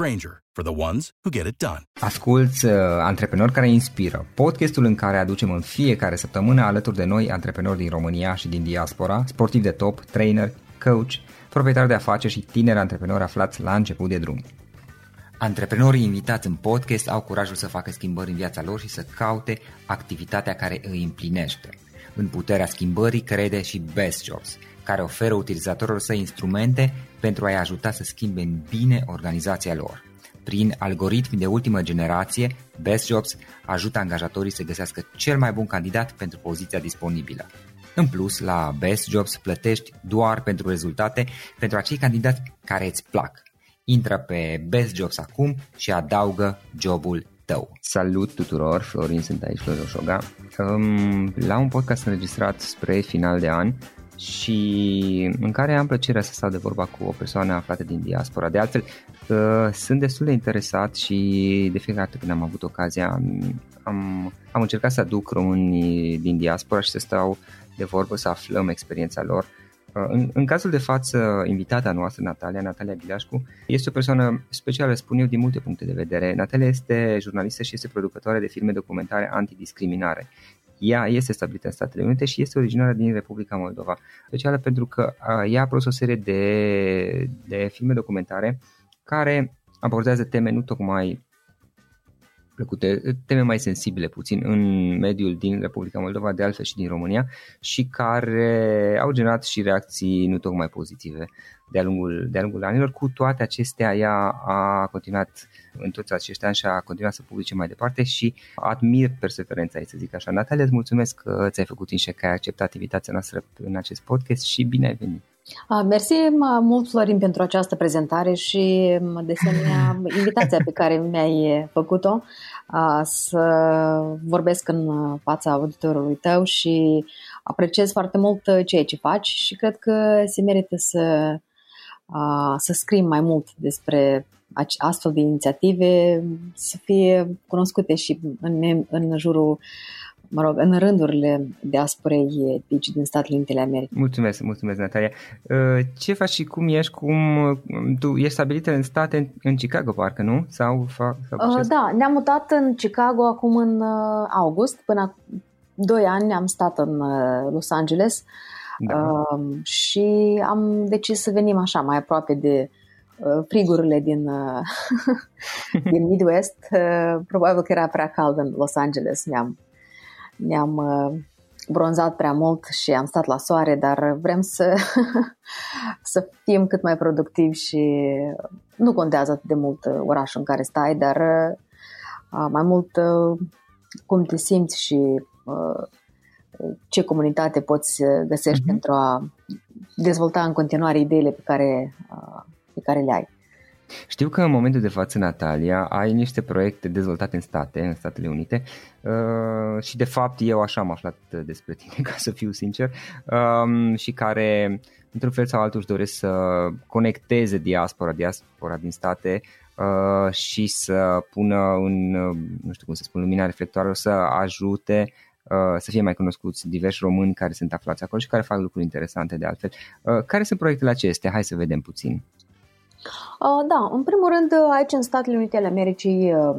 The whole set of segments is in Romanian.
Granger, for the ones who get it done. Asculți uh, Antreprenori care inspiră, podcastul în care aducem în fiecare săptămână alături de noi antreprenori din România și din diaspora, sportivi de top, trainer, coach, proprietari de afaceri și tineri antreprenori aflați la început de drum. Antreprenorii invitați în podcast au curajul să facă schimbări în viața lor și să caute activitatea care îi împlinește. În puterea schimbării crede și Best Jobs, care oferă utilizatorilor săi instrumente pentru a-i ajuta să schimbe în bine organizația lor. Prin algoritmi de ultimă generație, Best Jobs ajută angajatorii să găsească cel mai bun candidat pentru poziția disponibilă. În plus, la Best Jobs plătești doar pentru rezultate pentru acei candidați care îți plac. Intră pe Best Jobs acum și adaugă jobul tău. Salut tuturor, Florin sunt aici, Florin Oșoga. La un podcast înregistrat spre final de an, și în care am plăcerea să stau de vorba cu o persoană aflată din diaspora. De altfel, uh, sunt destul de interesat și de fiecare dată când am avut ocazia am, am încercat să aduc românii din diaspora și să stau de vorbă, să aflăm experiența lor. Uh, în, în cazul de față, invitata noastră, Natalia, Natalia Bilașcu, este o persoană specială, spun eu, din multe puncte de vedere. Natalia este jurnalistă și este producătoare de filme documentare antidiscriminare. Ea este stabilită în Statele Unite și este originară din Republica Moldova. Specială pentru că ea a produs o serie de, de filme documentare care abordează teme nu tocmai plăcute, teme mai sensibile puțin în mediul din Republica Moldova, de altfel și din România și care au generat și reacții nu tocmai pozitive de-a lungul, de-a lungul anilor. Cu toate acestea, ea a continuat în toți acești ani și a continuat să publice mai departe și admir perseverența ei, să zic așa. Natalia, îți mulțumesc că ți-ai făcut și că ai acceptat invitația noastră în acest podcast și bine ai venit! Mersi mult, Florin, pentru această prezentare și, de asemenea, invitația pe care mi-ai făcut-o să vorbesc în fața auditorului tău și apreciez foarte mult ceea ce faci și cred că se merită să, să scrim mai mult despre astfel de inițiative, să fie cunoscute și în, în jurul mă rog, în rândurile diasporei etici din Statele Unite ale Americii. Mulțumesc, mulțumesc, Natalia. Uh, ce faci și cum ești? Cum, tu ești stabilită în state, în Chicago, parcă, nu? Sau, fac, sau uh, da, ne-am mutat în Chicago acum în uh, august. Până doi ani am stat în uh, Los Angeles da. uh, și am decis să venim așa, mai aproape de uh, frigurile din, uh, din Midwest. Uh, probabil că era prea cald în Los Angeles. Mi-am ne-am uh, bronzat prea mult și am stat la soare, dar vrem să, să fim cât mai productivi și nu contează atât de mult uh, orașul în care stai, dar uh, mai mult cum te simți și ce comunitate poți găsești uh-huh. pentru a dezvolta în continuare ideile pe care, pe care le ai. Știu că în momentul de față, Natalia, ai niște proiecte dezvoltate în state, în Statele Unite uh, și de fapt eu așa am aflat despre tine, ca să fiu sincer, um, și care într-un fel sau altul își doresc să conecteze diaspora, diaspora din state uh, și să pună în, nu știu cum să spun, lumina reflectoară, să ajute uh, să fie mai cunoscuți diversi români care sunt aflați acolo și care fac lucruri interesante de altfel. Uh, care sunt proiectele acestea? Hai să vedem puțin. Uh, da, în primul rând, aici în Statele Unite ale Americii, uh,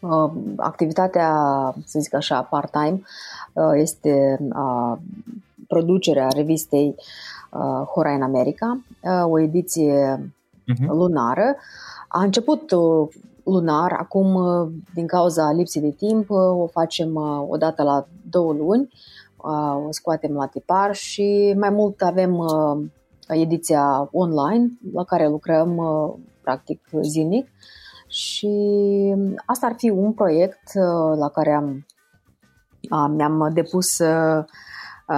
uh, activitatea, să zic așa, part-time este producerea revistei Hora în America, o ediție uh-huh. lunară. A început lunar, acum din cauza lipsii de timp o facem o dată la două luni, o scoatem la tipar și mai mult avem ediția online la care lucrăm practic zilnic și asta ar fi un proiect la care am, mi-am depus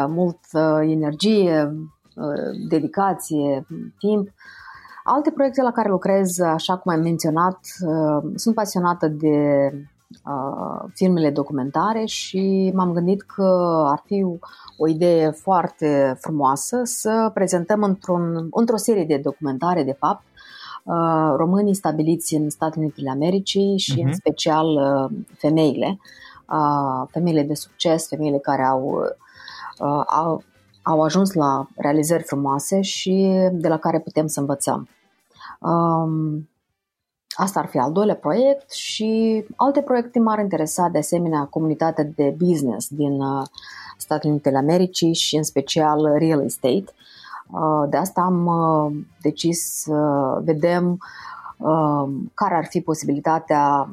mult energie, dedicație, timp. Alte proiecte la care lucrez, așa cum am menționat, sunt pasionată de filmele documentare și m-am gândit că ar fi o idee foarte frumoasă să prezentăm într-un, într-o serie de documentare, de fapt, românii stabiliți în Statele Unite ale Americii și uh-huh. în mhm. special femeile, femeile de succes, femeile care au, au, au ajuns la realizări frumoase și de la care putem să învățăm. Asta ar fi al doilea proiect și alte proiecte m-ar interesa de asemenea comunitatea de business din uh, Statele Unite ale Americii și în special real estate. Uh, de asta am uh, decis să vedem care ar fi posibilitatea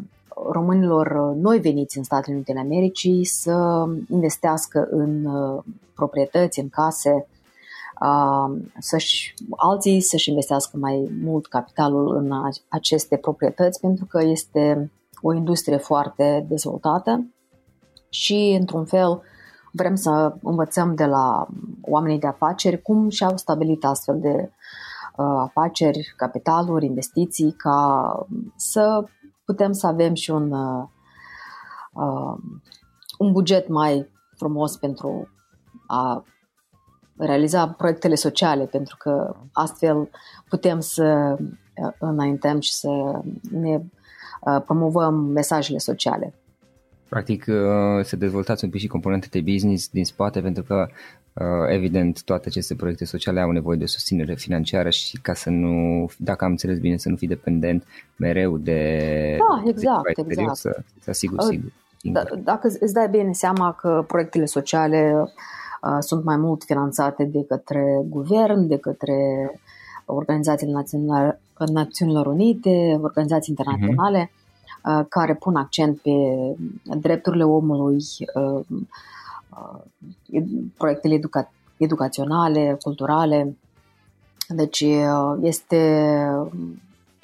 românilor noi veniți în Statele Unite ale Americii să investească în proprietăți, în case, să-și, alții să-și investească mai mult capitalul în aceste proprietăți pentru că este o industrie foarte dezvoltată și, într-un fel, vrem să învățăm de la oamenii de afaceri cum și-au stabilit astfel de uh, afaceri, capitaluri, investiții, ca să putem să avem și un, uh, uh un buget mai frumos pentru a realiza proiectele sociale, pentru că astfel putem să uh, înaintăm și să ne uh, promovăm mesajele sociale. Practic uh, să dezvoltați un pic și componente de business din spate pentru că evident toate aceste proiecte sociale au nevoie de susținere financiară și ca să nu, dacă am înțeles bine, să nu fii dependent mereu de Da, exact, de exact. Să, să asigur sigur. Da, dacă îți dai bine seama că proiectele sociale Uh, sunt mai mult finanțate de către guvern, de către organizațiile Națiunilor Unite, organizații internaționale, uh-huh. care pun accent pe drepturile omului, uh, proiectele educa- educaționale, culturale. Deci este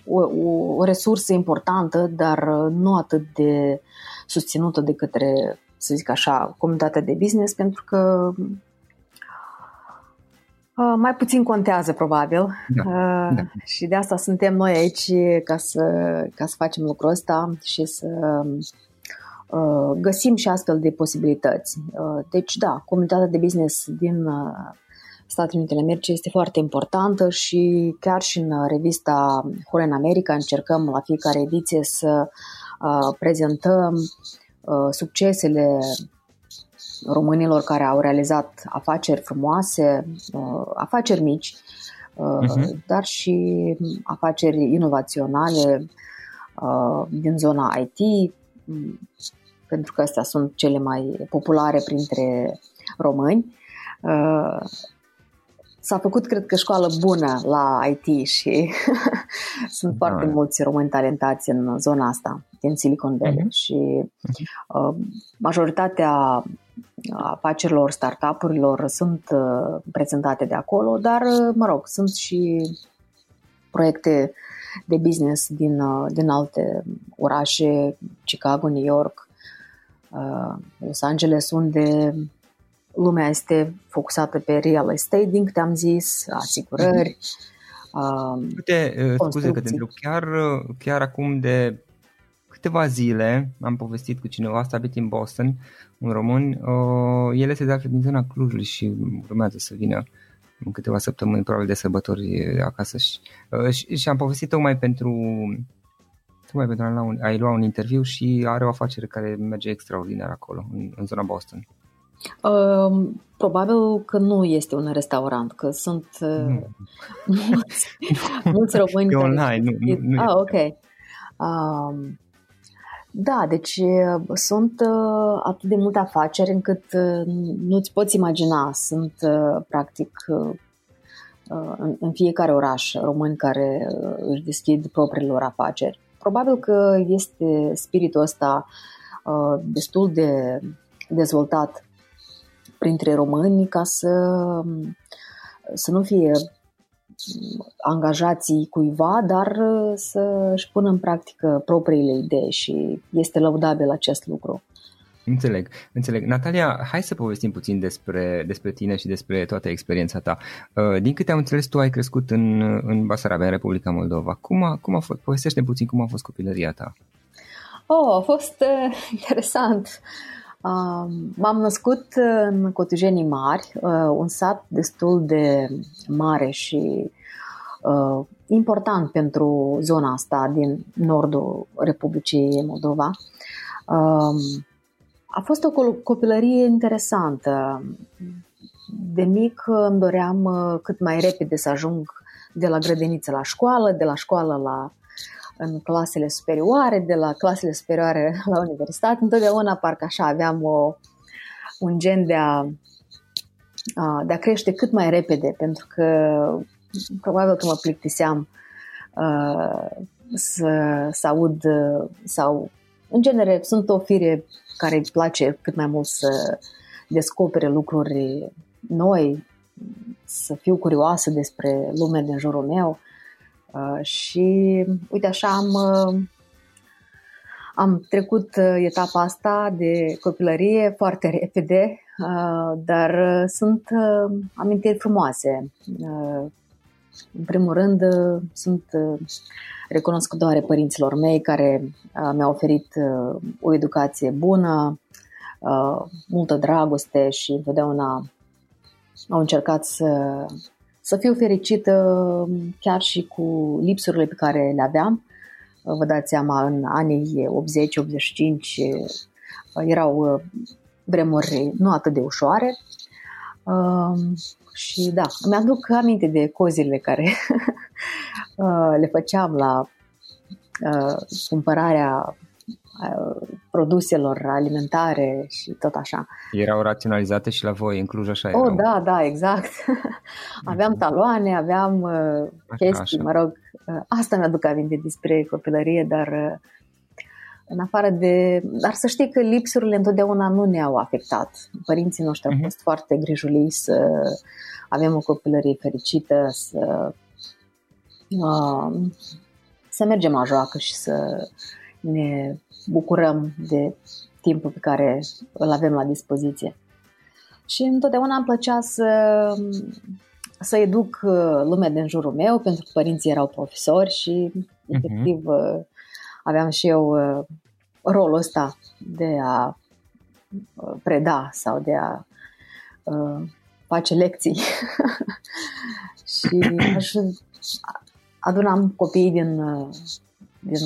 o, o, o resursă importantă, dar nu atât de susținută de către să zic așa, comunitatea de business, pentru că uh, mai puțin contează, probabil. Da, uh, da. Și de asta suntem noi aici ca să, ca să facem lucrul ăsta și să uh, găsim și astfel de posibilități. Uh, deci, da, comunitatea de business din uh, Statele Unite ale Americii este foarte importantă și chiar și în revista Hole în America încercăm la fiecare ediție să uh, prezentăm Uh, succesele românilor care au realizat afaceri frumoase, uh, afaceri mici, uh-huh. dar și afaceri inovaționale uh, din zona IT, pentru că astea sunt cele mai populare printre români. S-a făcut, cred că, școală bună la IT și sunt da. foarte mulți români talentați în zona asta din Silicon Valley uh-huh. și uh, majoritatea afacerilor, startup-urilor sunt uh, prezentate de acolo, dar, uh, mă rog, sunt și proiecte de business din, uh, din alte orașe, Chicago, New York, uh, Los Angeles, unde lumea este focusată pe real estate, din câte am zis, asigurări. Uh, Uite, uh, scuze că te întreb, chiar, chiar acum de câteva zile am povestit cu cineva stabilit în Boston, un român, uh, el este de altfel din zona Clujului și urmează să vină în câteva săptămâni, probabil de sărbători acasă și, uh, și, și am povestit tocmai pentru tocmai pentru a lua, un, a lua un interviu și are o afacere care merge extraordinar acolo, în, în zona Boston. Uh, probabil că nu este un restaurant, că sunt uh, mulți, mulți români. E online, nu, nu, nu Ah, ok. Uh, da, deci sunt uh, atât de multe afaceri încât uh, nu-ți poți imagina. Sunt uh, practic în fiecare oraș români care își deschid propriile lor afaceri. Probabil că este spiritul ăsta destul de dezvoltat printre români ca să, să nu fie angajații cuiva, dar să își pună în practică propriile idei și este laudabil acest lucru. Înțeleg, înțeleg. Natalia, hai să povestim puțin despre, despre tine și despre toată experiența ta. Uh, din câte am înțeles, tu ai crescut în, în Basarabia, în Republica Moldova. Cum a, cum a fost? Povestește puțin cum a fost copilăria ta. Oh, a fost uh, interesant. Uh, m-am născut în Cotujenii Mari, uh, un sat destul de mare și uh, important pentru zona asta din nordul Republicii Moldova. Uh, a fost o copilărie interesantă. De mic îmi doream uh, cât mai repede să ajung de la grădiniță la școală, de la școală la în clasele superioare, de la clasele superioare la universitate. Întotdeauna parcă așa aveam o, un gen de a, de a crește cât mai repede, pentru că probabil că mă plictiseam uh, să, să aud sau în genere sunt o fire care îi place cât mai mult să descopere lucruri noi, să fiu curioasă despre lumea din jurul meu uh, și uite așa am, uh, am trecut uh, etapa asta de copilărie foarte repede, dar sunt amintiri frumoase. În primul rând sunt recunoscătoare părinților mei care uh, mi-au oferit uh, o educație bună, uh, multă dragoste și întotdeauna au încercat să, să fiu fericită chiar și cu lipsurile pe care le aveam. Vă dați seama, în anii 80-85 erau vremuri nu atât de ușoare. Și da, mi-aduc aminte de cozile care Uh, le făceam la uh, cumpărarea uh, produselor alimentare și tot așa. Erau raționalizate și la voi în Cluj așa erau? Oh, da, da, exact. aveam mhm. taloane, aveam uh, chestii, așa. mă rog. Uh, asta mi-aduc aminte despre copilărie, dar uh, în afară de... Dar să știi că lipsurile întotdeauna nu ne-au afectat. Părinții noștri uh-huh. au mhm. fost foarte grijuliți să avem o copilărie fericită, să să mergem la joacă și să ne bucurăm de timpul pe care îl avem la dispoziție. Și întotdeauna îmi plăcea să, să educ uh, lumea din jurul meu, pentru că părinții erau profesori și uh-huh. efectiv uh, aveam și eu uh, rolul ăsta de a preda sau de a face lecții. și aș adunam copiii din, din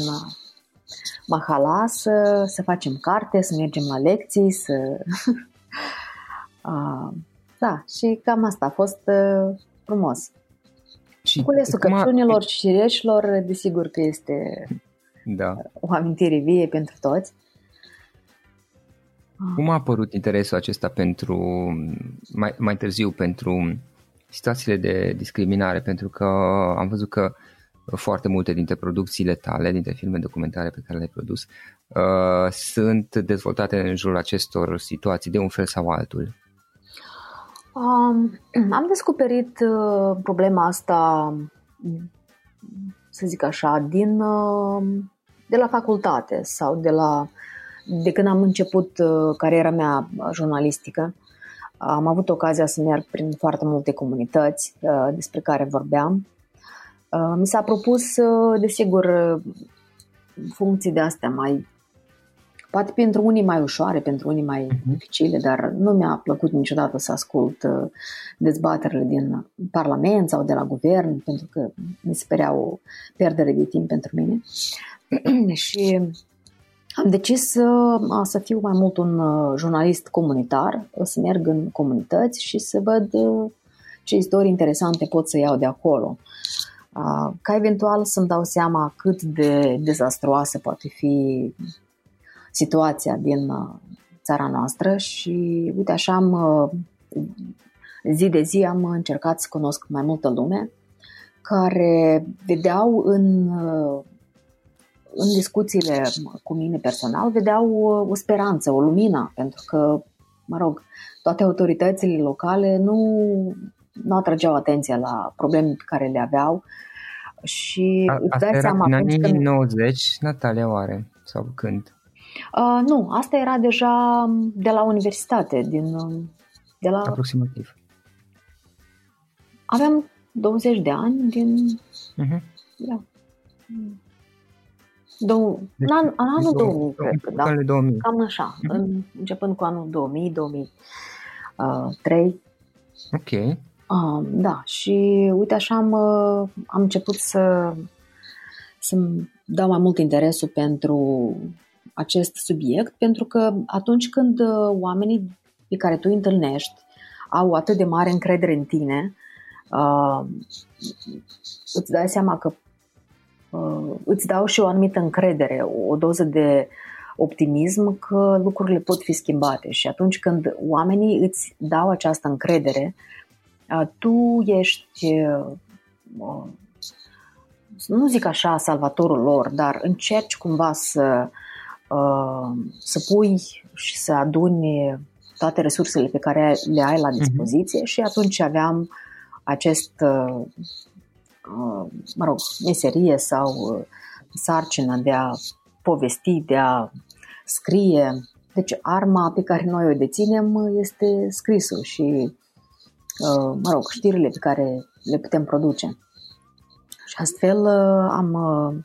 Mahala să, să facem carte, să mergem la lecții, să... da, și cam asta a fost frumos. Și Culesul căpșunilor și cireșilor, desigur că este da. o amintire vie pentru toți. Cum a apărut interesul acesta pentru, mai, mai târziu, pentru situațiile de discriminare? Pentru că am văzut că foarte multe dintre producțiile tale, dintre filme documentare pe care le-ai produs, uh, sunt dezvoltate în jurul acestor situații de un fel sau altul? Um, am descoperit uh, problema asta, să zic așa, din, uh, de la facultate sau de la de când am început uh, cariera mea jurnalistică. Am avut ocazia să merg prin foarte multe comunități uh, despre care vorbeam Uh, mi s-a propus, uh, desigur, uh, funcții de astea mai poate pentru unii mai ușoare, pentru unii mai uh-huh. dificile, dar nu mi-a plăcut niciodată să ascult dezbaterile din Parlament sau de la guvern, pentru că mi se părea o pierdere de timp pentru mine. și am decis să, să fiu mai mult un jurnalist comunitar, să merg în comunități și să văd ce istorii interesante pot să iau de acolo ca eventual să-mi dau seama cât de dezastruoasă poate fi situația din uh, țara noastră și uite așa am uh, zi de zi am încercat să cunosc mai multă lume care vedeau în, uh, în discuțiile cu mine personal, vedeau o speranță, o lumină, pentru că, mă rog, toate autoritățile locale nu nu atrageau atenția la probleme pe care le aveau și A, îți asta dai era seama în atunci anii când... 90, Natalia, oare? Sau când? Uh, nu, asta era deja de la universitate, din, de la... Aproximativ. Aveam 20 de ani din... Uh-huh. Da. Dou... Deci, în, an, în anul 2000, 2000, cred că, da. Anul 2000. Cam așa, Mhm. în, începând cu anul 2000, 2003. Ok. Uh, da, și uite așa am, uh, am început să să-mi dau mai mult interesul pentru acest subiect, pentru că atunci când uh, oamenii pe care tu îi întâlnești au atât de mare încredere în tine, uh, îți dai seama că uh, îți dau și o anumită încredere, o doză de optimism că lucrurile pot fi schimbate. Și atunci când oamenii îți dau această încredere, uh, tu ești, uh, nu zic așa, salvatorul lor, dar încerci cumva să, uh, să pui și să aduni toate resursele pe care le ai la dispoziție și atunci aveam acest, uh, uh, mă rog, meserie sau uh, sarcină de a povesti, de a scrie. Deci arma pe care noi o deținem este scrisul și, uh, mă rog, știrile pe care le putem produce. Și astfel uh, am, uh,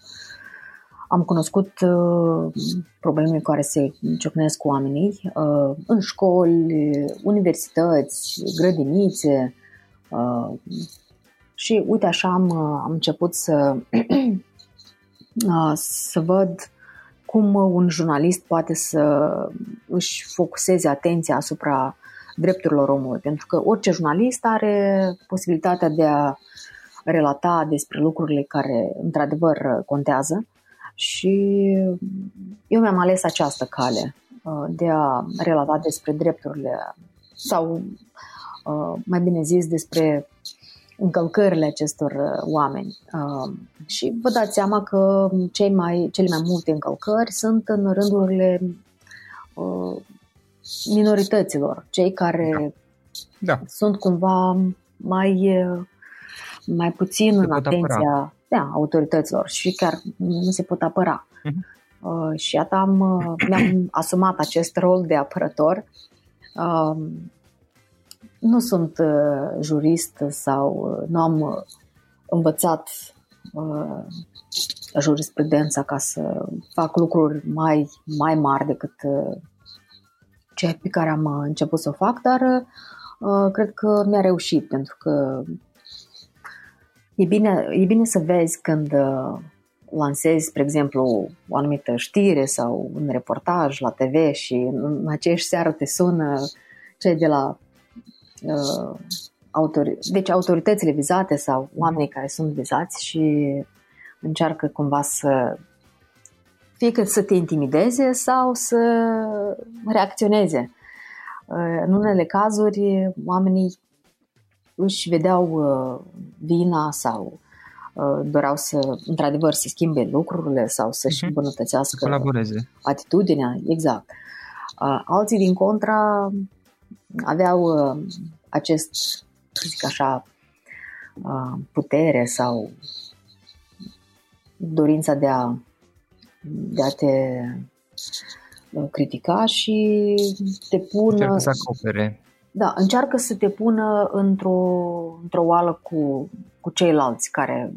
am cunoscut uh, probleme care se ciocnesc cu oamenii uh, în școli, universități, grădinițe uh, și uite așa am, uh, am început să, uh, să văd cum un jurnalist poate să își focuseze atenția asupra drepturilor omului, pentru că orice jurnalist are posibilitatea de a relata despre lucrurile care într-adevăr contează și eu mi-am ales această cale de a relata despre drepturile sau mai bine zis despre încălcările acestor oameni. Și vă dați seama că cei mai, cele mai multe încălcări sunt în rândurile minorităților, cei care da. sunt cumva mai mai puțin se în atenția apăra. da, autorităților și chiar nu se pot apăra. Uh-huh. Uh, și iată am, mi-am asumat acest rol de apărător. Uh, nu sunt uh, jurist sau uh, nu am uh, învățat uh, jurisprudența ca să fac lucruri mai, mai mari decât uh, ceea pe care am început să o fac, dar uh, cred că mi-a reușit pentru că E bine, e bine să vezi când uh, lansezi, spre exemplu, o anumită știre sau un reportaj la TV și în aceeași seară te sună cei de la uh, autori- deci autoritățile vizate sau oamenii care sunt vizați și încearcă cumva să fie că să te intimideze sau să reacționeze. Uh, în unele cazuri, oamenii își vedeau uh, vina sau uh, doreau să, într-adevăr, să schimbe lucrurile sau să-și Mhm. îmbunătățească Să colaboreze. atitudinea, exact. Uh, Alții, din contra, aveau uh, acest, să zic așa, uh, putere sau dorința de a, de a te uh, critica și te pun Încearcă să acopere. da, încearcă să te pună într-o, într-o oală cu, cu ceilalți care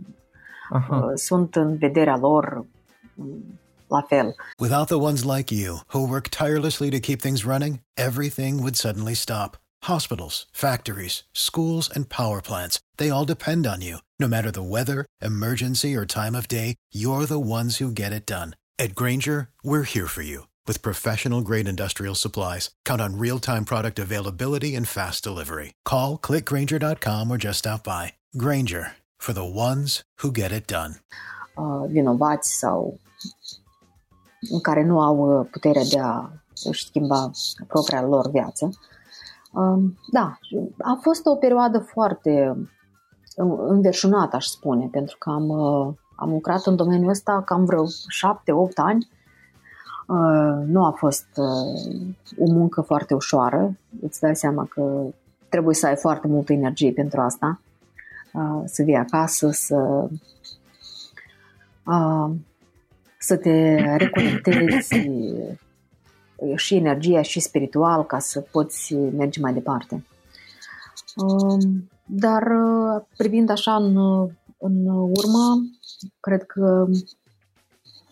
Aha. uh, sunt în vederea lor mm, la fel. Without the ones like you, who work tirelessly to keep things running, everything would suddenly stop. Hospitals, factories, schools, and power plants, they all depend on you. No matter the weather, emergency, or time of day, you're the ones who get it done. At Granger, we're here for you with professional grade industrial supplies. Count on real time product availability and fast delivery. Call clickgranger.com or just stop by. Granger for the ones who get it done. uh, vinovați în care nu au uh, puterea de a își schimba propria lor viață. Um, Da, a fost o perioadă foarte uh, înverșunată, aș spune, pentru că am, uh, am lucrat în domeniul ăsta cam vreo șapte-opt ani. Uh, Nu a fost uh, o muncă foarte ușoară. Îți dai seama că trebuie să ai foarte multă energie pentru asta, să vii acasă, să, să te reconectezi și energia și spiritual ca să poți merge mai departe. Dar privind așa în, în urmă, cred că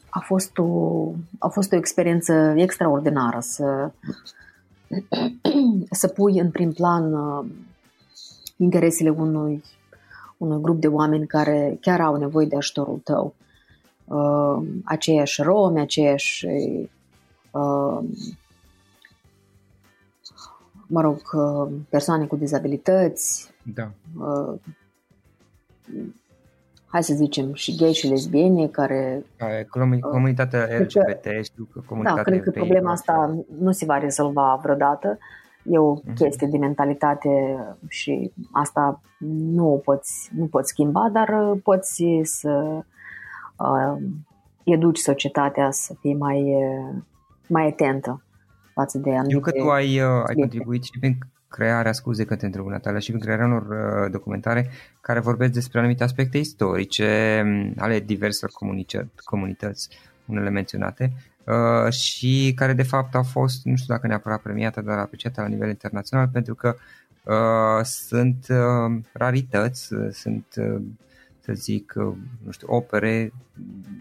a fost o, a fost o experiență extraordinară să, să pui în prim plan uh, interesele unui, unui grup de oameni care chiar au nevoie de ajutorul tău. Uh, aceiași romi, aceiași uh, mă rog, uh, persoane cu dizabilități, da hai să zicem, și gay și lesbiene care... Comunitatea LGBT, că, știu că comunitatea Da, cred că problema asta nu se va rezolva vreodată. E o uh-huh. chestie de mentalitate și asta nu o poți, nu poți schimba, dar uh, poți să uh, educi societatea să fie mai, uh, mai atentă față de anumite... Eu că tu ai, uh, ai contribuit și prin crearea, scuze că te întreb, Natalia, și prin crearea unor uh, documentare care vorbesc despre anumite aspecte istorice um, ale diverselor comunități, unele menționate, uh, și care de fapt au fost, nu știu dacă neapărat premiate, dar apreciate la nivel internațional pentru că uh, sunt uh, rarități, uh, sunt uh, să zic, uh, nu știu, opere,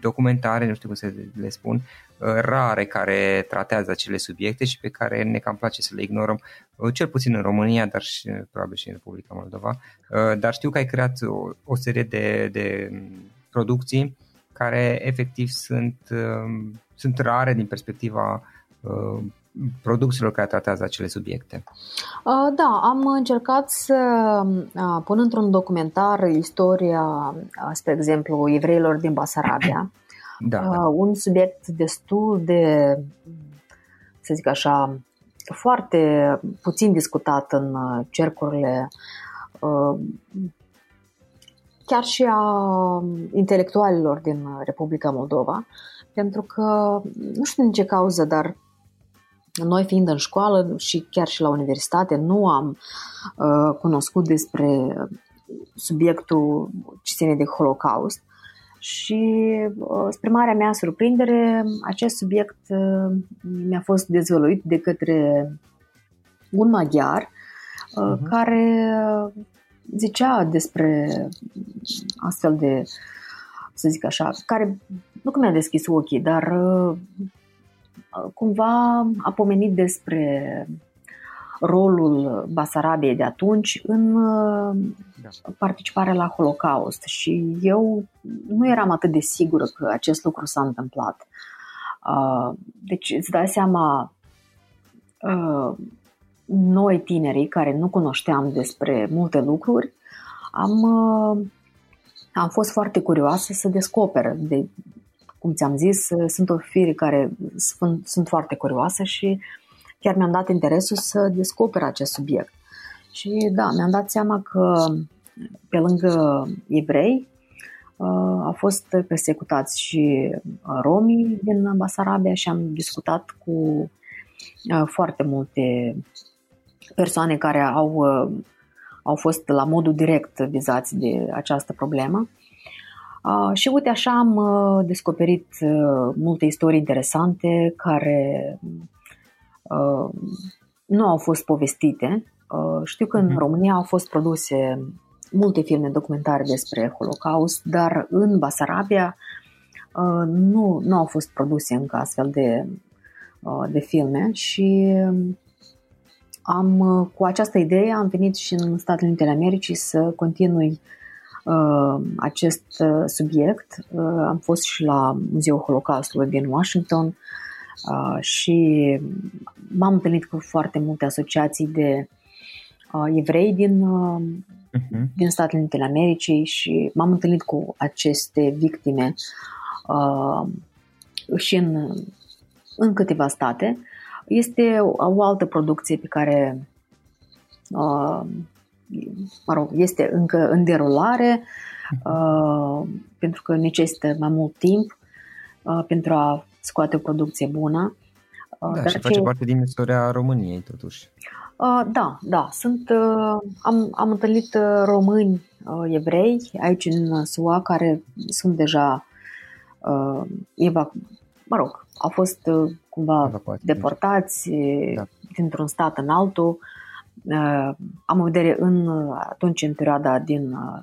documentare, nu știu cum să le spun, uh, rare care tratează acele subiecte și pe care ne cam place să le ignorăm, uh, cel puțin în România, dar și probabil și în Republica Moldova. Dar știu că ai creat o, o serie de, de producții care efectiv sunt, sunt rare din perspectiva producțiilor care tratează acele subiecte? Uh, da, am încercat să uh, pun într-un documentar istoria, uh, spre exemplu, evreilor din Basarabia. Da, da. Un subiect destul de, să zic așa, foarte puțin discutat în cercurile chiar și a intelectualilor din Republica Moldova, pentru că, nu știu din ce cauză, dar noi fiind în școală și chiar și la universitate nu am uh, cunoscut despre subiectul ce ține de Holocaust și uh, spre marea mea surprindere acest subiect uh, mi-a fost dezvăluit de către un maghiar uh, uh-huh. care zicea despre astfel de să zic așa, care nu că mi-a deschis ochii, dar uh, cumva a pomenit despre rolul Basarabiei de atunci în da. participarea la Holocaust și eu nu eram atât de sigură că acest lucru s-a întâmplat. Deci îți dai seama, noi tinerii care nu cunoșteam despre multe lucruri, am, am fost foarte curioasă să descoper de cum ți-am zis, sunt o fire care sunt, sunt foarte curioasă și chiar mi-am dat interesul să descoper acest subiect. Și da, mi-am dat seama că pe lângă evrei uh, au fost persecutați și romii din Basarabia și am discutat cu uh, foarte multe persoane care au, uh, au fost la modul direct vizați de această problemă și uite așa am uh, descoperit uh, multe istorii interesante care uh, nu au fost povestite. Știu că în mhm. România au fost produse multe filme documentare despre Holocaust, dar în Basarabia nu, nu au fost produse încă astfel de, de filme și am, cu această idee am venit și în Statele Unite ale Americii să continui Uh, acest uh, subiect. Uh, am fost și la Muzeul Holocaustului din Washington și m-am întâlnit cu foarte multe asociații de evrei din, uh-huh. din Statele Unite ale Americii și m-am întâlnit cu aceste victime uh, și în, în câteva state. Este o, o altă producție pe care uh, mă rog, este încă în derulare uh, pentru că necesită mai mult timp uh, pentru a scoate o producție bună. Uh, da, dar și face ce... parte din istoria României, totuși. Uh, da, da, sunt, uh, am, am întâlnit uh, români uh, evrei aici în SUA care sunt deja uh, eva, mă rog, au fost uh, cumva Evacuați. deportați Da. da. dintr-un stat în altul. Uh, am în vedere în, atunci în perioada din uh,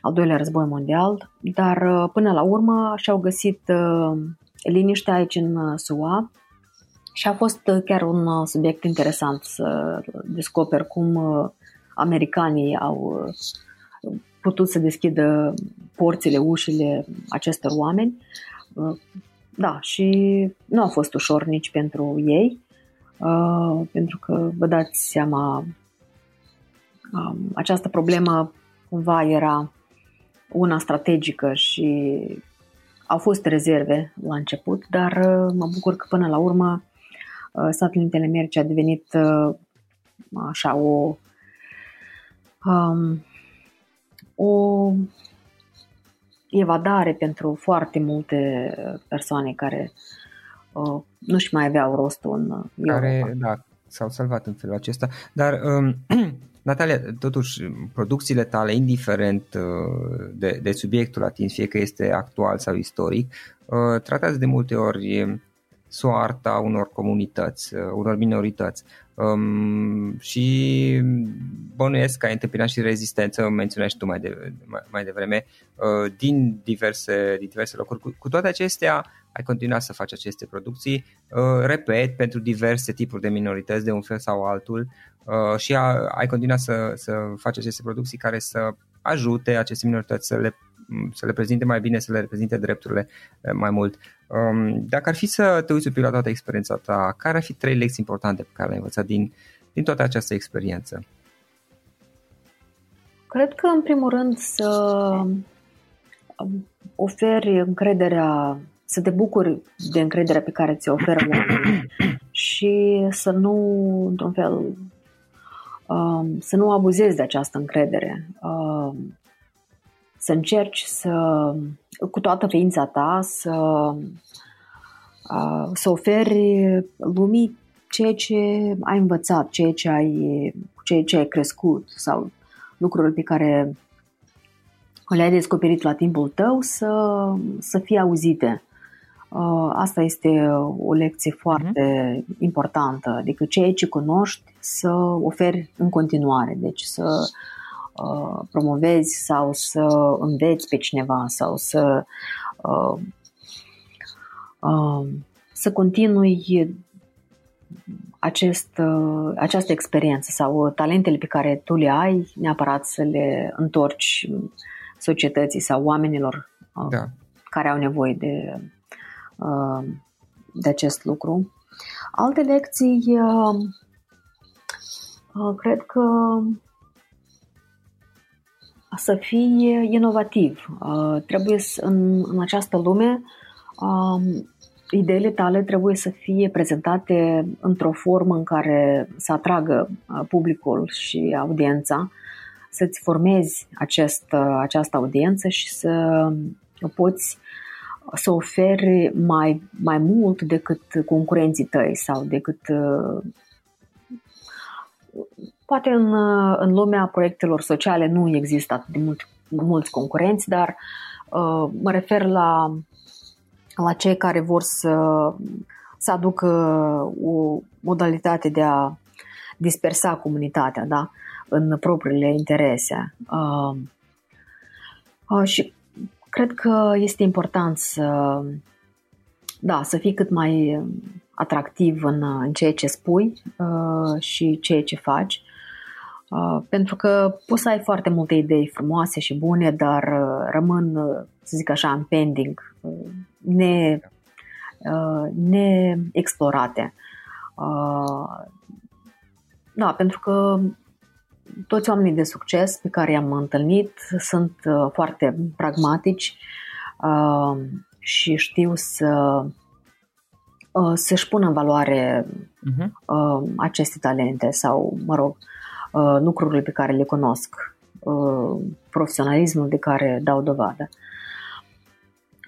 al doilea război mondial, dar uh, până la urmă și-au găsit uh, liniște aici în uh, SUA și a fost uh, chiar un uh, subiect interesant să descoper cum uh, americanii au uh, putut să deschidă porțile, ușile acestor oameni. Uh, Da, și nu a fost ușor nici pentru ei, uh, pentru că vă dați seama, um, această problemă cumva era una strategică și au fost rezerve la început, dar uh, mă bucur că până la urmă uh, Statele Unite ale Americii a devenit uh, așa o um, o evadare pentru foarte multe persoane care uh, nu-și mai aveau rostul în Europa. care da, s-au salvat în felul acesta. Dar, um, Natalia, totuși, producțiile tale, indiferent uh, de, de subiectul atins, fie că este actual sau istoric, uh, tratează de multe ori soarta unor comunități, uh, unor minorități. Um, și bănuiesc că ai întâmpinat și rezistență, menționai și tu mai, de, mai, mai devreme, uh, din diverse, din diverse locuri. Cu, cu toate acestea, ai continuat să faci aceste producții, uh, repet, pentru diverse tipuri de minorități de un fel sau altul uh, și a, ai continuat să, să faci aceste producții care să ajute aceste minorități să le, să le prezinte mai bine, să le reprezinte drepturile uh, mai mult. Um, dacă ar fi să te uiți un pic la toată experiența ta, care ar fi trei lecții importante pe care le-ai învățat din, din toată această experiență? Cred că, în primul rând, să oferi încrederea, să te bucuri de încrederea pe care ți-o oferă oamenii și să nu, într-un fel, um, să nu abuzezi de această încredere. Um, să încerci să, cu toată ființa ta, să, uh, să oferi lumii ceea ce ai învățat, ceea ce ai, ceea ce ai crescut sau lucruri pe care le-ai descoperit la timpul tău să, să fie auzite. Uh, Asta este o lecție foarte uh-huh. importantă, adică ceea ce cunoști să oferi în continuare, deci să uh, promovezi sau să înveți pe cineva sau să uh, uh, să continui acest, uh, această experiență sau talentele pe care tu le ai, neapărat să le întorci societății sau oamenilor uh, Da. care au nevoie de, uh, de acest lucru. Alte lecții, uh, uh, cred că să fii inovativ. Uh, Trebuie să, în, în această lume um, ideile tale trebuie să fie prezentate într-o formă în care să atragă uh, publicul și audiența, să-ți formezi acest, uh, această audiență și să poți să oferi mai, mai mult decât concurenții tăi sau decât uh, poate în, uh, în lumea proiectelor sociale nu există atât de mult, mulți concurenți, dar uh, mă refer la la cei care vor să, să aducă o modalitate de a dispersa comunitatea da? în propriile interese. Uh, uh, și cred că este important să, da, să fii cât mai atractiv în, în ceea ce spui uh, și ceea ce faci. Uh, pentru că poți să ai foarte multe idei frumoase și bune, dar uh, rămân, uh, să zic așa, în pending, uh, ne, uh, neexplorate. Uh, da, pentru că toți oamenii de succes pe care i-am întâlnit sunt uh, foarte pragmatici uh, și știu să uh, să-și pună în valoare Uh-huh. uh, aceste talente sau, mă rog, uh, lucrurile pe care le cunosc, uh, profesionalismul de care dau dovadă.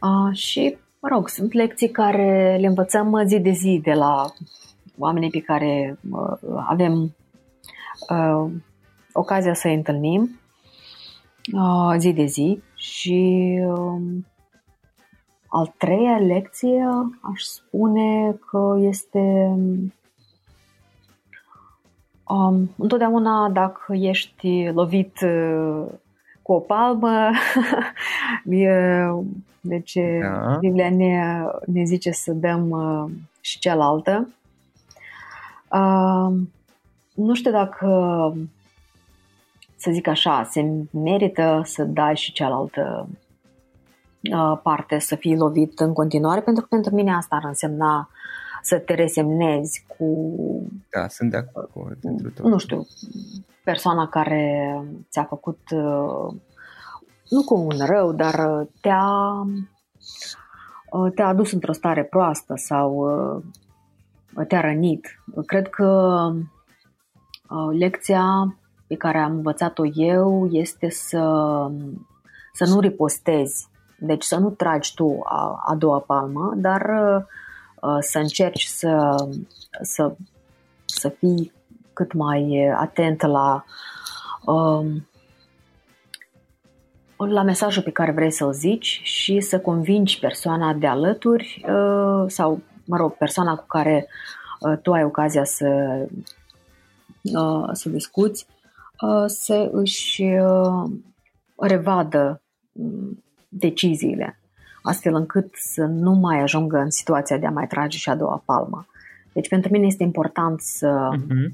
Uh, și, mă rog, sunt lecții care le învățăm zi de zi de la oamenii pe care uh, avem uh, ocazia să îi întâlnim uh, zi de zi și uh, al treia lecție aș spune că este um, întotdeauna dacă ești lovit uh, cu o palmă, deci da. Biblia ne, ne zice să dăm uh, și cealaltă. Uh, nu știu dacă să zic așa, se merită să dai și cealaltă uh, parte să fii lovit în continuare, pentru că pentru mine asta ar însemna să te resemnezi cu... Da, sunt de acord. Nu știu, persoana care ți-a făcut, uh, nu cu un rău, dar te-a, uh, te-a adus într-o stare proastă sau te-a rănit. Cred că lecția pe care am învățat-o eu este să, să nu ripostezi, deci să nu tragi tu a, a doua palmă, dar uh, să încerci să, să, să fii cât mai atent la, uh, la mesajul pe care vrei să-l zici și să convingi persoana de alături uh, sau, mă rog, persoana cu care uh, tu ai ocazia să, uh, să discuți Uh, să își uh, revadă mm, deciziile, astfel încât să nu mai ajungă în situația de a mai trage și a doua palmă. Deci pentru mine este important să, uh-huh.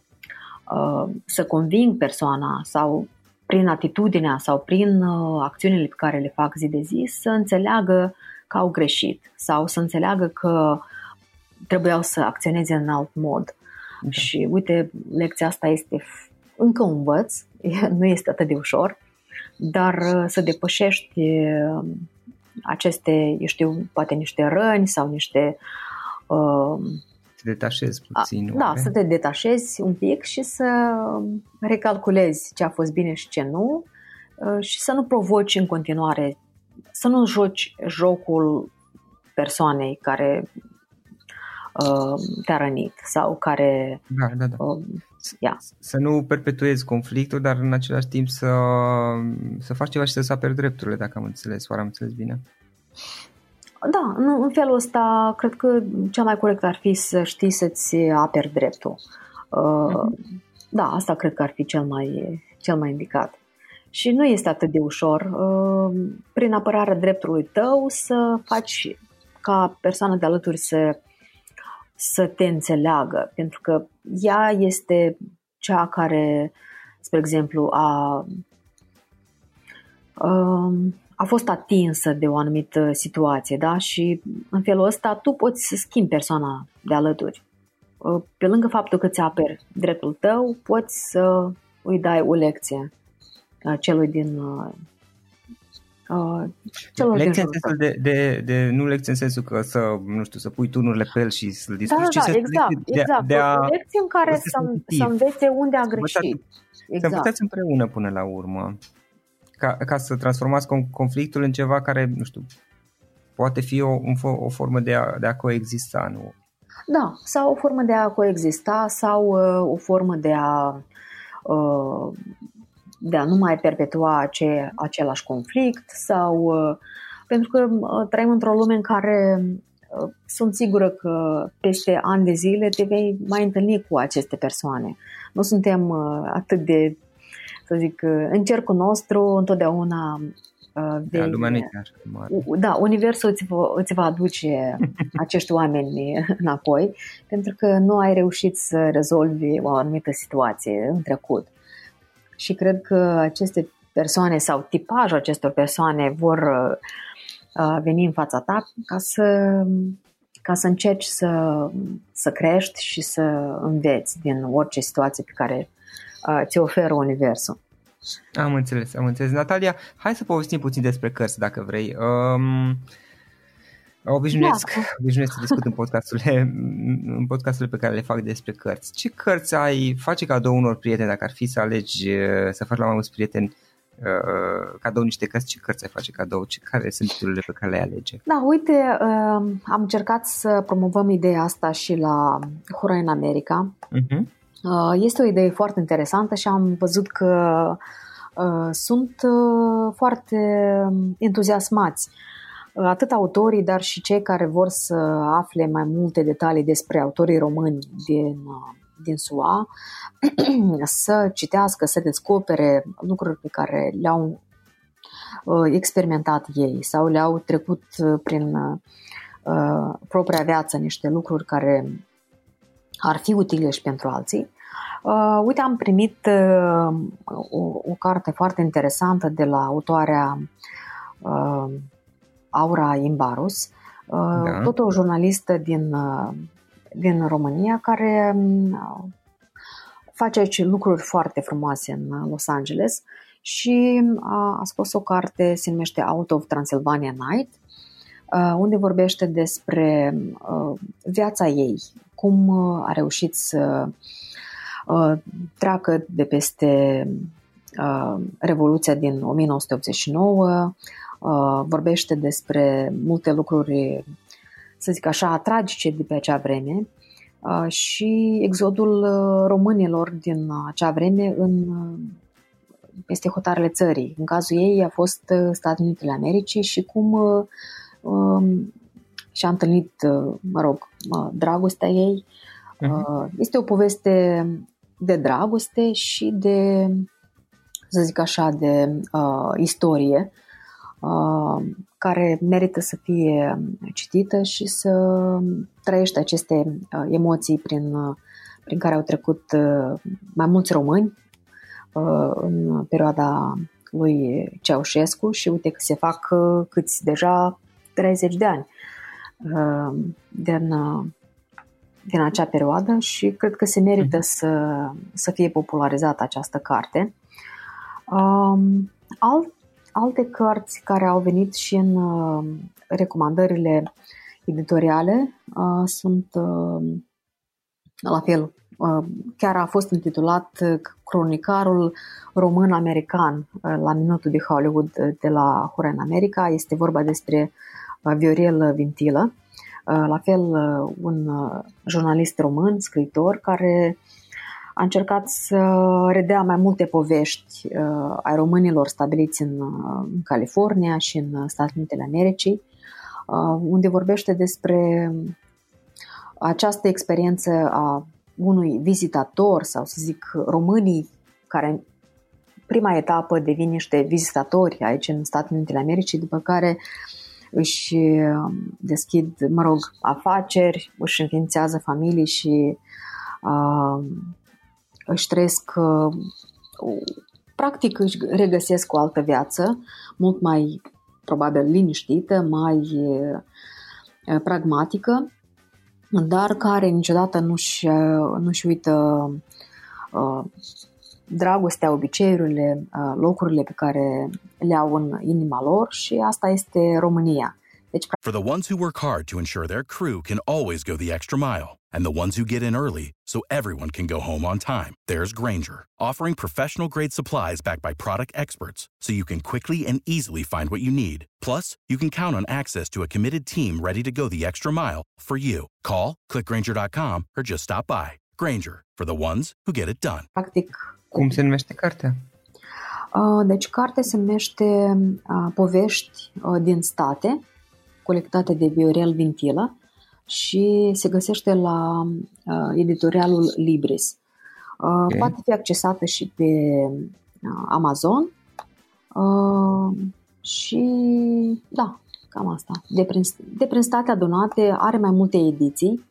să conving persoana sau prin atitudinea sau prin acțiunile pe care le fac zi de zi să înțeleagă că au greșit sau să înțeleagă că trebuiau să acționeze în alt mod. Da. Și uite, lecția asta este încă învăț, nu este atât de ușor, dar uh, să depășești uh, aceste, eu știu, poate niște răni sau niște... Uh, te detașezi puțin. A, da, să te detașezi un pic și să recalculezi ce a fost bine și ce nu uh, și să nu provoci în continuare, să nu joci jocul persoanei care uh, te-a rănit sau care da, da, da. Uh, yeah. să nu perpetuezi conflictul, dar în același timp să, să faci ceva și să aperi drepturile, dacă am înțeles, oare am înțeles bine? Da, în, în felul ăsta cred că cea mai corect ar fi să știi să-ți aperi dreptul. Uh, uh-huh. Da, asta cred că ar fi cel mai, cel mai indicat. Și nu este atât de ușor, uh, prin apărarea dreptului tău, să faci ca persoana de alături să să te înțeleagă, pentru că ea este cea care, spre exemplu, a, um, a fost atinsă de o anumită situație, da? Și în felul ăsta tu poți să schimbi persoana de alături. Uh, pe lângă faptul că ți aperi dreptul tău, poți să îi dai o lecție uh, celui din uh, Uh, lecție în sensul de, de, de, nu lecție în sensul că să, nu știu, să pui turnurile pe el și să-l discuți, da, da, ci exact, de, exact. De a, o lecție în care să, să învețe unde a greșit. Exact. Să învățați împreună până la urmă. Ca, ca să transformați conflictul în ceva care, nu știu, poate fi o, o formă de a, de a coexista, nu? Da, sau o formă de a coexista sau uh, o formă de a uh, de a nu mai perpetua ace, același conflict sau uh, pentru că uh, trăim într-o lume în care uh, sunt sigură că peste ani de zile te vei mai întâlni cu aceste persoane. Nu suntem atât de, să zic, în cercul nostru întotdeauna vei, da, universul îți va, îți va aduce acești oameni înapoi pentru că nu ai reușit să rezolvi o anumită situație în trecut și cred că aceste persoane sau tipajul acestor persoane vor uh, veni în fața ta ca să, ca să încerci să, să crești și să înveți din orice situație pe care uh, ți oferă Universul. Am înțeles, am înțeles. Natalia, hai să povestim puțin despre cărți, dacă vrei. Um, Obișnuiesc, da. obișnuiesc să discut în podcasturile, în podcasturile pe care le fac despre cărți. Ce cărți ai face cadou unor prieteni dacă ar fi să alegi să faci la mai mulți prieteni uh, cadou niște cărți, ce cărți ai face cadou? Ce, care sunt titlurile pe care le alege? Da, uite, uh, am încercat să promovăm ideea asta și la Hura în America. Uh-huh. Este o idee foarte interesantă și am văzut că sunt foarte entuziasmați atât autorii, dar și cei care vor să afle mai multe detalii despre autorii români din, din SUA, să citească, să descopere lucruri pe care le-au uh, experimentat ei sau le-au trecut uh, prin uh, propria viață niște lucruri care ar fi utile și pentru alții. Uh, uite, am primit uh, o, o carte foarte interesantă de la autoarea uh, Aura Imbarus, uh, da. tot o jurnalistă din, uh, din România care uh, face aici lucruri foarte frumoase în Los Angeles și a, a scos o carte, se numește Out of Transylvania Night, unde vorbește despre viața ei, cum a reușit să treacă de peste Revoluția din 1989, Uh, vorbește despre multe lucruri, să zic așa, tragice de pe acea vreme uh, și exodul uh, românilor din acea vreme în peste hotarele țării. În cazul ei a fost Statele Unite ale Americii și cum um, și-a întâlnit, mă rog, dragostea ei. Uh-huh. Este o poveste de dragoste și de, să zic așa, de uh, istorie Uh, care merită să fie citită și să trăiește aceste uh, emoții prin, uh, prin care au trecut mai mulți români în perioada lui Ceaușescu și uite că se fac câți deja 30 de ani din, din acea perioadă și cred că se merită mhm. să, să fie popularizată această carte. Um, alt alte cărți care au venit și în uh, recomandările editoriale uh, sunt uh, la fel. Chiar a fost intitulat Cronicarul român-american la minutul de Hollywood de la Hora în America. Este vorba despre Viorel Vintilă, la fel un jurnalist român, scriitor, care a încercat să redea mai multe povești uh, ai românilor stabiliți în, uh, în California și în Statele Unite ale Americii, uh, unde vorbește despre această experiență a unui vizitator sau să zic românii care în prima etapă devin niște vizitatori aici în Statele Unite ale Americii, după care își deschid, mă rog, afaceri, își înființează familii și uh, își trăiesc, uh, practic își regăsesc o altă viață, mult mai probabil liniștită, mai uh, pragmatică, dar care niciodată nu-și, uh, nu-și uită dragostea, obiceiurile, locurile pe care le au în inima lor și asta este România. Deci, For the ones who work hard to ensure their crew can always go the extra mile and the ones who get in early so everyone can go home on time, there's Granger, offering professional grade supplies backed by product experts so you can quickly and easily find what you need. Plus, you can count on access to a committed team ready to go the extra mile for you. Call, clickgranger.com or just stop by. Granger, for the ones who get it done. Practic, cum se numește cartea? Uh, deci, cartea se numește uh, Povești uh, din state, colectate de Viorel Vintilă și se găsește la uh, editorialul Libris. Uh, okay. Poate fi accesată și pe uh, Amazon uh, și da, cam asta. De prin, de prin state adunate are mai multe ediții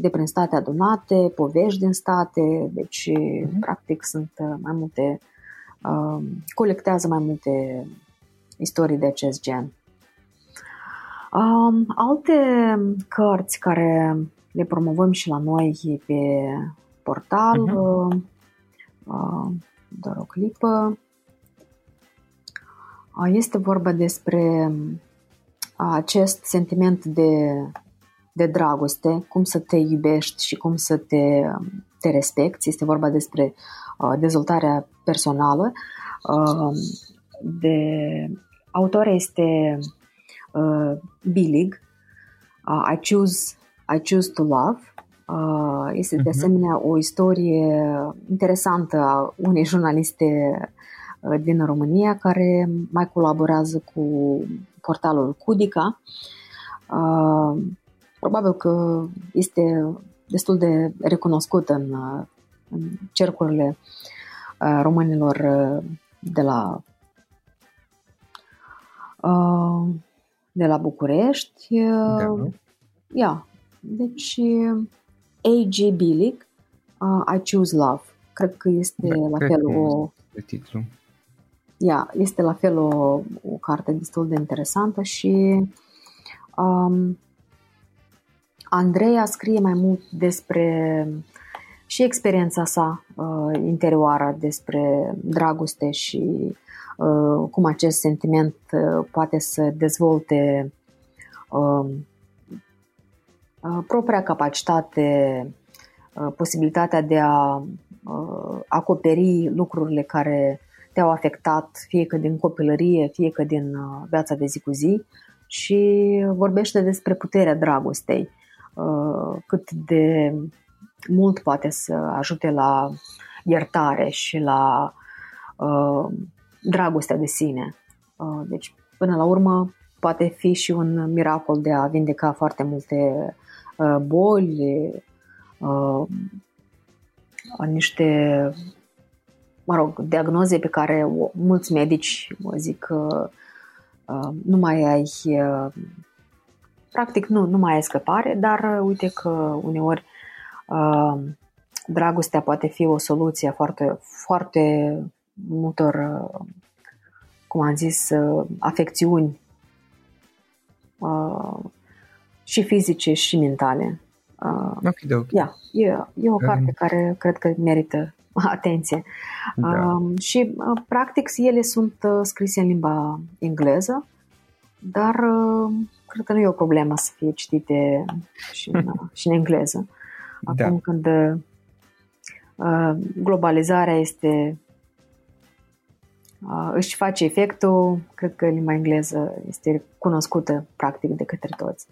de prin state adunate, povești din state, deci uh-huh. practic sunt uh, mai multe, uh, colectează mai multe istorii de acest gen. Um, alte cărți care le promovăm și la noi pe portal, uh-huh. uh, doar o clipă, uh, este vorba despre acest sentiment de, de dragoste, cum să te iubești și cum să te, te respecti. Este vorba despre uh, dezvoltarea personală. Uh, de, autoarea este uh, Bilig, uh, I choose I choose to love Este de mhm. asemenea o istorie interesantă a unei jurnaliste din România care mai colaborează cu portalul Cudica. Probabil că este destul de recunoscut în, în cercurile românilor de la de la București. Da. Ia, deci A.G. Bilic, uh, I Choose Love. Cred că este da, la fel o... Titlu. Ia, este la fel o, o carte destul de interesantă și um, Andreea scrie mai mult despre și experiența sa uh, interioară, despre dragoste și uh, cum acest sentiment uh, poate să dezvolte uh, uh, propria capacitate, uh, posibilitatea de a uh, acoperi lucrurile care te-au afectat, fie că din copilărie, fie că din uh, viața de zi cu zi. Și vorbește despre puterea dragostei, uh, cât de mult poate să ajute la iertare și la uh, dragostea de sine. Uh, deci, până la urmă, poate fi și un miracol de a vindeca foarte multe uh, boli, uh, niște, mă rog, diagnoze pe care mulți medici zic că uh, nu mai ai, uh, practic nu, nu mai ai scăpare, dar uh, uite că uneori uh, dragostea poate fi o soluție foarte, foarte multor, uh, cum am zis, uh, afecțiuni uh, și fizice și mentale. Okay, okay. Yeah, e, e o carte um. care cred că merită atenție. Da. Um, și, practic, ele sunt scrise în limba engleză, dar cred că nu e o problemă să fie citite și în, și în engleză. Da. Acum da. când uh, globalizarea este uh, își face efectul, cred că limba engleză este cunoscută practic de către toți.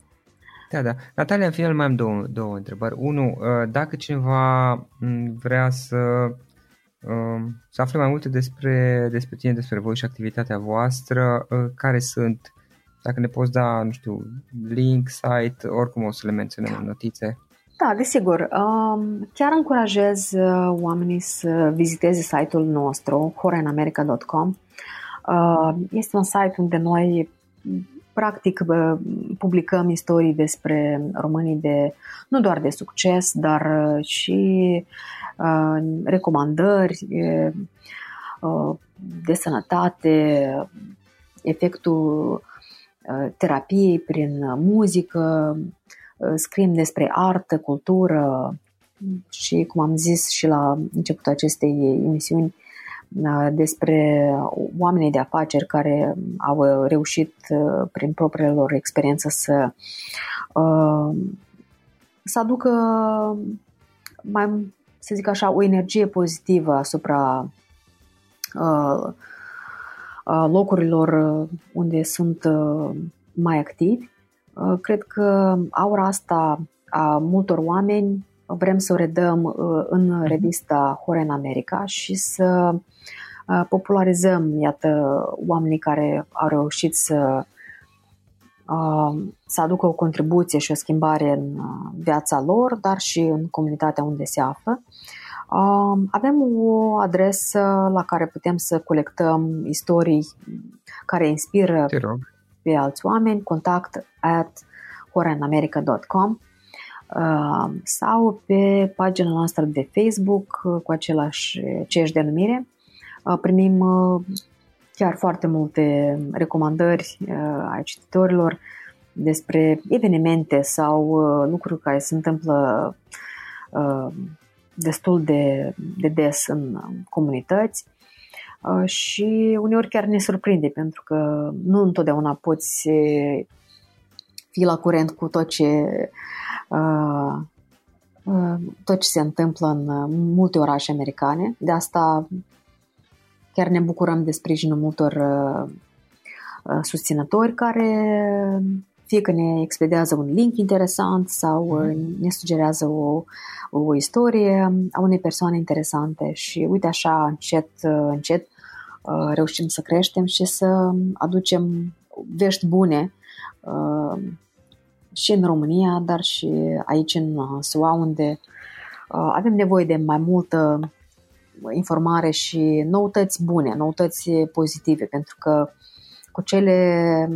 Da, da. Natalia, în final mai am două, două întrebări. Unu, uh, dacă cineva vrea să um, să afle mai multe despre, despre tine, despre voi și activitatea voastră, uh, care sunt, dacă ne poți da, nu știu, link, site, oricum o să le menționăm în notițe. Da, desigur. Chiar încurajez uh, oamenii să viziteze site-ul nostru, horenamerica.com. Este un site unde noi practic publicăm istorii despre românii de nu doar de succes, dar uh, și uh, recomandări de sănătate, efectul terapiei prin muzică, Uh, scriem despre artă, cultură și, cum am zis și la începutul acestei emisiuni, uh, despre oamenii de afaceri care au reușit uh, prin propriile lor experiență să, să aducă mai, să zic așa, o energie pozitivă asupra locurilor unde sunt mai activi. Uh, cred că aura asta a multor oameni vrem să o redăm uh, în mhm. revista Hore în America și să uh, popularizăm, iată, oamenii care au reușit să, să aducă o contribuție și o schimbare în viața lor, dar și în comunitatea unde se află. Avem o adresă la care putem să colectăm istorii care inspiră pe alți oameni, contact at horeanamerica.com uh, sau pe pagina noastră de Facebook uh, cu același, aceeași denumire. Uh, primim chiar foarte multe recomandări ai cititorilor despre evenimente sau lucruri care se întâmplă destul de, de des în comunități și uneori chiar ne surprinde pentru că nu întotdeauna poți fi la curent cu tot ce tot ce se întâmplă în multe orașe americane. De asta chiar ne bucurăm de sprijinul multor susținători care fie că ne expediază un link interesant sau mm. ne sugerează o, o istorie a unei persoane interesante și uite așa încet, încet reușim să creștem și să aducem vești bune și în România, dar și aici în SUA, unde avem nevoie de mai multă informare și noutăți bune, noutăți pozitive, pentru că cu cele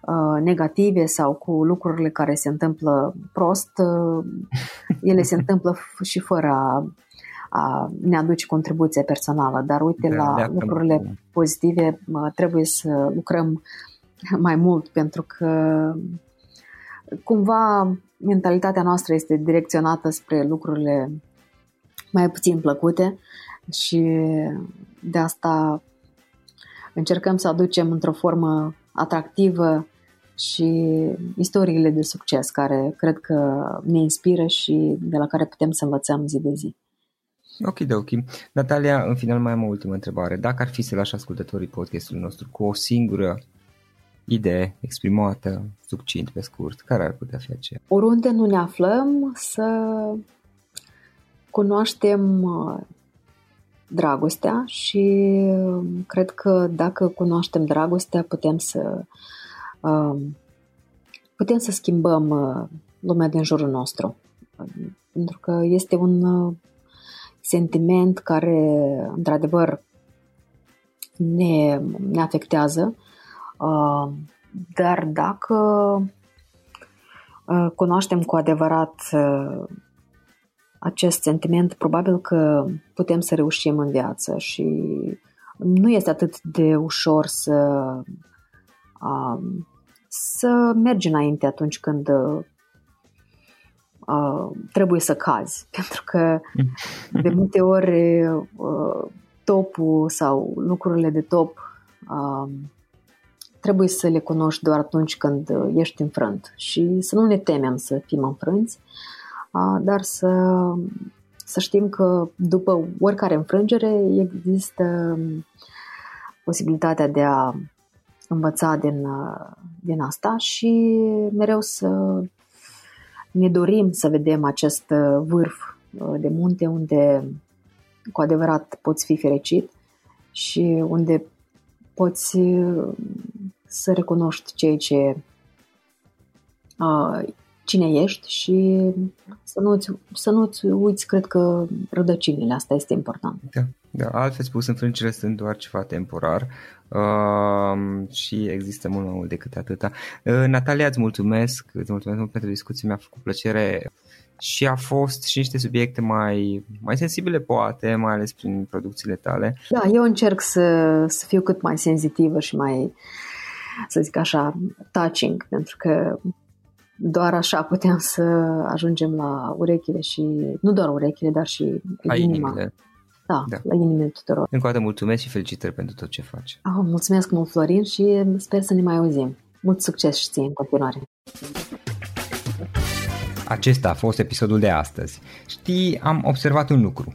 uh, negative sau cu lucrurile care se întâmplă prost, uh, ele se întâmplă și fără a, a ne aduce contribuția personală. Dar uite, da, la lucrurile pozitive trebuie să lucrăm mai mult pentru că cumva mentalitatea noastră este direcționată spre lucrurile mai puțin plăcute și de asta încercăm să aducem într-o formă atractivă și istoriile de succes care cred că ne inspiră și de la care putem să învățăm zi de zi. Ok, de ok. Natalia, în final mai am o ultimă întrebare. Dacă ar fi să lași ascultătorii podcastului nostru cu o singură idee exprimată, succint, pe scurt, care ar putea fi aceea? Oriunde nu ne aflăm, să cunoaștem uh, dragostea și uh, cred că dacă cunoaștem dragostea putem să uh, putem să schimbăm lumea din jurul nostru. Pentru că este un sentiment care într-adevăr ne, ne afectează, dar dacă cunoaștem cu adevărat acest sentiment, probabil că putem să reușim în viață și nu este atât de ușor să, să mergi înainte atunci când trebuie să cazi. Pentru că de multe ori topul sau lucrurile de top trebuie să le cunoști doar atunci când ești înfrânt și să nu ne temem să fim înfrânți dar să, să știm că după oricare înfrângere există posibilitatea de a învăța din, din asta și mereu să ne dorim să vedem acest vârf de munte unde cu adevărat poți fi fericit și unde poți să recunoști ceea ce cine ești și să nu-ți, să nu-ți uiți, cred că, rădăcinile. Asta este important. Da, da. altfel spus, înfrângerile sunt doar ceva temporar uh, și există mult mai mult decât atâta. Uh, Natalia, îți mulțumesc, îți mulțumesc mult pentru discuție, mi-a făcut plăcere și a fost și niște subiecte mai, mai sensibile, poate, mai ales prin producțiile tale. Da, eu încerc să, să fiu cât mai senzitivă și mai, să zic așa, touching, pentru că doar așa putem să ajungem la urechile și, nu doar urechile, dar și la inima. Inimile. Da, da, la inimile tuturor. Încă o dată mulțumesc și felicitări pentru tot ce faci. Oh, mulțumesc mult, Florin, și sper să ne mai auzim. Mult succes și ție în continuare. Acesta a fost episodul de astăzi. Știi, am observat un lucru.